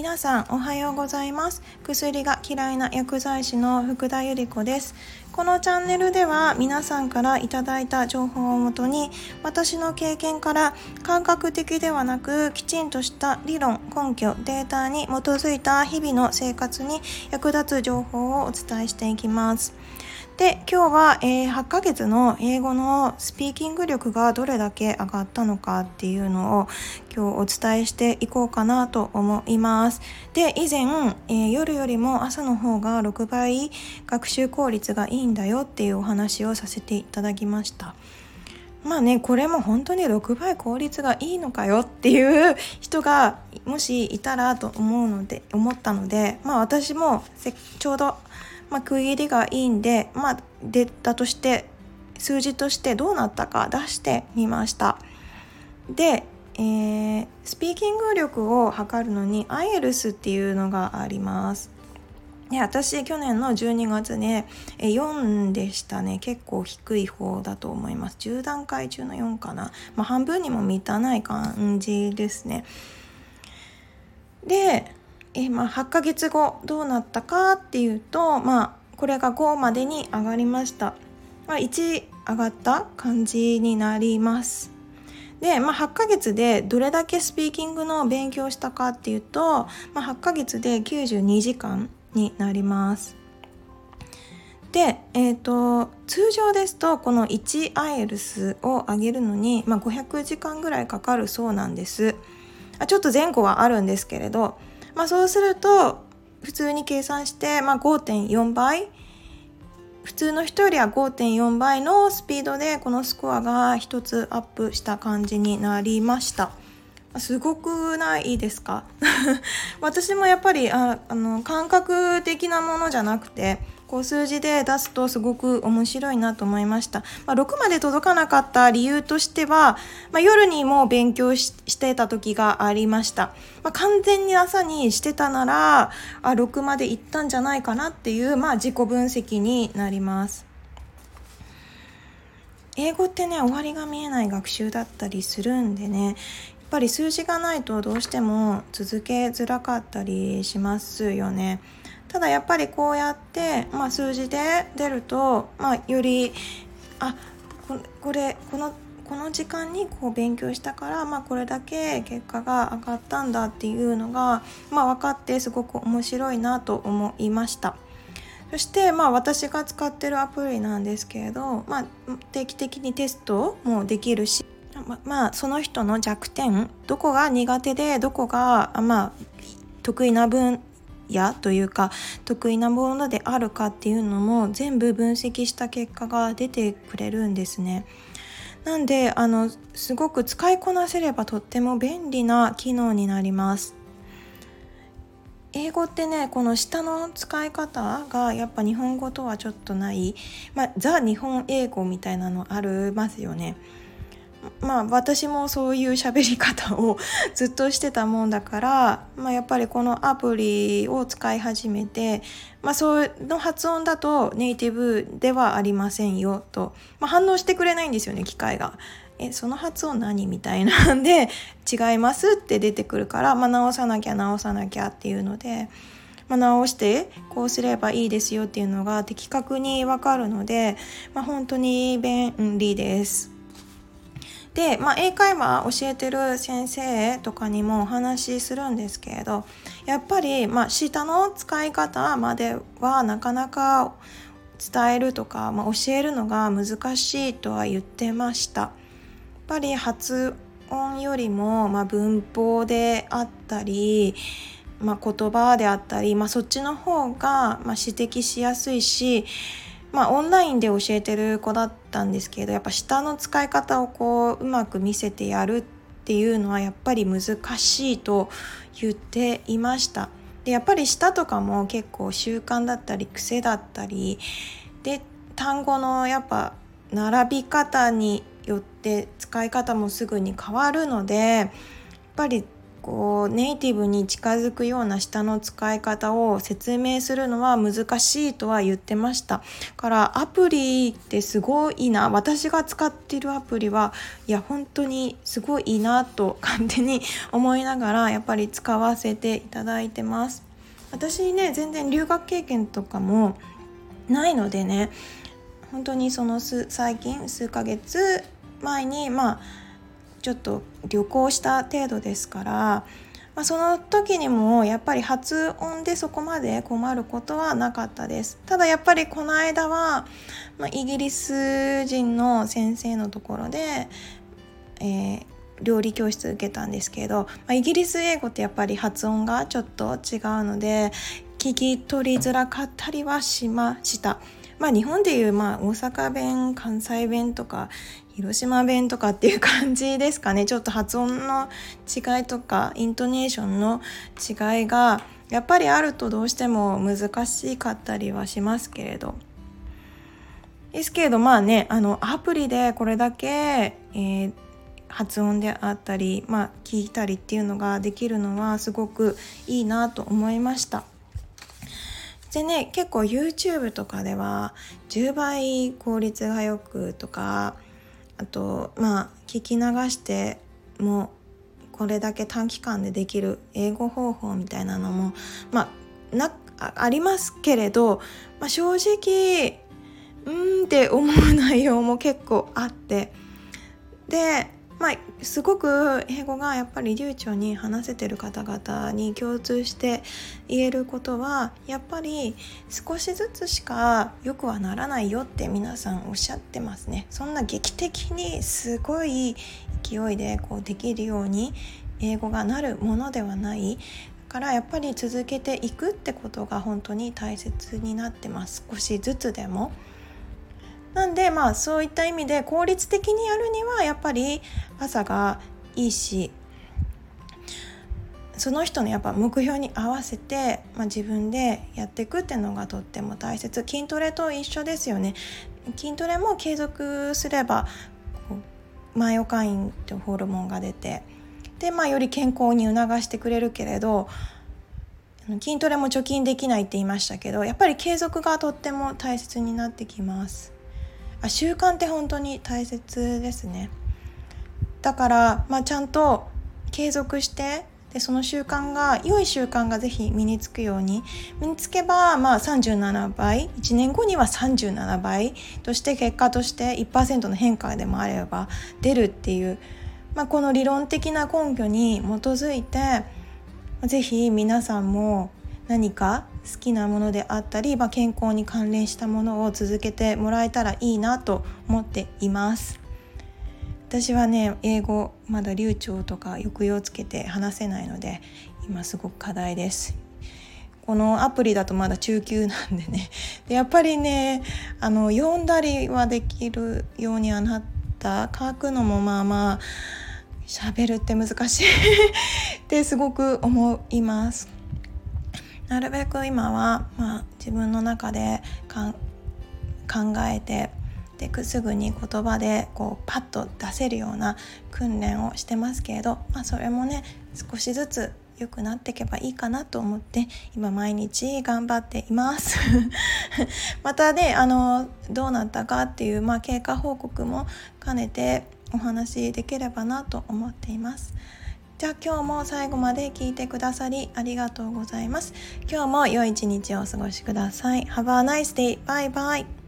皆さんおはようございます。薬が嫌いな薬剤師の福田由里子です。このチャンネルでは皆さんからいただいた情報をもとに私の経験から感覚的ではなくきちんとした理論根拠データに基づいた日々の生活に役立つ情報をお伝えしていきます。で今日は、えー、8ヶ月の英語のスピーキング力がどれだけ上がったのかっていうのを今日お伝えしていこうかなと思います。で以前、えー、夜よりも朝の方が6倍学習効率がいいんだよっていうお話をさせていただきました。まあねこれも本当に6倍効率がいいのかよっていう人がもしいたらと思うので思ったのでまあ私もちょうどまあ、区切りがいいんで、まあ、データとして数字としてどうなったか出してみました。で、えー、スピーキング力を測るのに IELTS っていうのがあります。で私去年の12月ね4でしたね結構低い方だと思います10段階中の4かな、まあ、半分にも満たない感じですねでえまあ、8ヶ月後どうなったかっていうと、まあ、これが5までに上がりました、まあ、1上がった感じになります。で、まあ、8ヶ月でどれだけスピーキングの勉強したかっていうと、まあ、8ヶ月で92時間になります。で、えーと、通常ですとこの 1IELTS を上げるのに、まあ、500時間ぐらいかかるそうなんです。ちょっと前後はあるんですけれどまあ、そうすると普通に計算して、まあ、5.4倍。普通の人よりは5.4倍のスピードでこのスコアが1つアップした感じになりました。すごくないですか。私もやっぱりああの感覚的なものじゃなくてこう数字で出すとすごく面白いなと思いました。まあ、6まで届かなかった理由としては、まあ、夜にも勉強してた時がありました。まあ、完全に朝にしてたなら、あ、6まで行ったんじゃないかなっていう、まあ、自己分析になります。英語ってね、終わりが見えない学習だったりするんでね、やっぱり数字がないとどうしても続けづらかったりしますよね。ただやっぱりこうやって、まあ、数字で出ると、まあ、よりあこれこのこの時間にこう勉強したから、まあ、これだけ結果が上がったんだっていうのが、まあ、分かってすごく面白いなと思いました。そして、まあ、私が使ってるアプリなんですけれど、まあ、定期的にテストもできるし、ままあ、その人の弱点どこが苦手でどこが、まあ、得意な分やというか得意なものであるかっていうのも全部分析した結果が出てくれるんですね。なんであのすごく使いこなせればとっても便利な機能になります。英語ってねこの下の使い方がやっぱ日本語とはちょっとない、まあ、ザ日本英語みたいなのありますよね。まあ私もそういう喋り方をずっとしてたもんだから、まあ、やっぱりこのアプリを使い始めて、まあ、その発音だとネイティブではありませんよと、まあ、反応してくれないんですよね機械が。えその発音何みたいなんで違いますって出てくるから、まあ、直さなきゃ直さなきゃっていうので。ま、直してこうすればいいですよっていうのが的確にわかるので、まあ、本当に便利です。で、まあ、英会話教えてる先生とかにもお話しするんですけれどやっぱり、まあ、下の使い方まではなかなか伝えるとか、まあ、教えるのが難しいとは言ってました。やっぱり発音よりも、まあ、文法であったり、まあ、言葉であったり、まあ、そっちの方が、まあ、指摘しやすいしまあオンラインで教えてる子だったんですけどやっぱ下の使い方をこううまく見せてやるっていうのはやっぱり難しいと言っていました。でやっぱり舌とかも結構習慣だったり癖だったりで単語のやっぱ並び方によって使い方もすぐに変わるのでやっぱりこうネイティブに近づくような下の使い方を説明するのは難しいとは言ってました。からアプリってすごいな私が使ってるアプリはいや本当にすごいいいなと勝手に思いながらやっぱり使わせていただいてます。私ね全然留学経験とかもないのでね本当にその最近数ヶ月前にまあちょっと旅行した程度ですから、まあ、その時にもやっぱり発音でそこまで困ることはなかったですただやっぱりこの間は、まあ、イギリス人の先生のところで、えー、料理教室受けたんですけど、まあ、イギリス英語ってやっぱり発音がちょっと違うので聞き取りづらかったりはしました。まあ日本でいうまあ大阪弁関西弁とか広島弁とかっていう感じですかねちょっと発音の違いとかイントネーションの違いがやっぱりあるとどうしても難しかったりはしますけれどですけれどまあねあのアプリでこれだけ、えー、発音であったり、まあ、聞いたりっていうのができるのはすごくいいなと思いました。でね結構 YouTube とかでは10倍効率がよくとかあとまあ聞き流してもこれだけ短期間でできる英語方法みたいなのもまあなありますけれど、まあ、正直うんって思う内容も結構あって。でまあ、すごく英語がやっぱり流暢に話せてる方々に共通して言えることはやっぱり少しずつしかよくはならないよって皆さんおっしゃってますねそんな劇的にすごい勢いでこうできるように英語がなるものではないからやっぱり続けていくってことが本当に大切になってます少しずつでも。なんでまあそういった意味で効率的にやるにはやっぱり朝がいいしその人のやっぱ目標に合わせて、まあ、自分でやっていくっていうのがとっても大切。筋トレと一緒ですよね。筋トレも継続すればマイオカインってホルモンが出てで、まあ、より健康に促してくれるけれど筋トレも貯金できないって言いましたけどやっぱり継続がとっても大切になってきます。あ習慣って本当に大切ですね。だから、まあ、ちゃんと継続してでその習慣が良い習慣がぜひ身につくように身につけば、まあ、37倍1年後には37倍として結果として1%の変化でもあれば出るっていう、まあ、この理論的な根拠に基づいてぜひ皆さんも何か好きなものであったり、まあ、健康に関連したものを続けてもらえたらいいなと思っています。私はね英語まだ流暢とか抑揚つけて話せないので今すごく課題です。このアプリだとまだ中級なんでね。でやっぱりねあの読んだりはできるようにはなった。書くのもまあまあ喋るって難しい。ってすごく思います。なるべく今は、まあ、自分の中で考えてですぐに言葉でこうパッと出せるような訓練をしてますけれど、まあ、それもね少しずつ良くなっていけばいいかなと思って今毎日頑張っています またねあのどうなったかっていう、まあ、経過報告も兼ねてお話しできればなと思っています。じゃあ今日も最後まで聞いてくださりありがとうございます。今日も良い一日をお過ごしください。Have a nice day. Bye bye.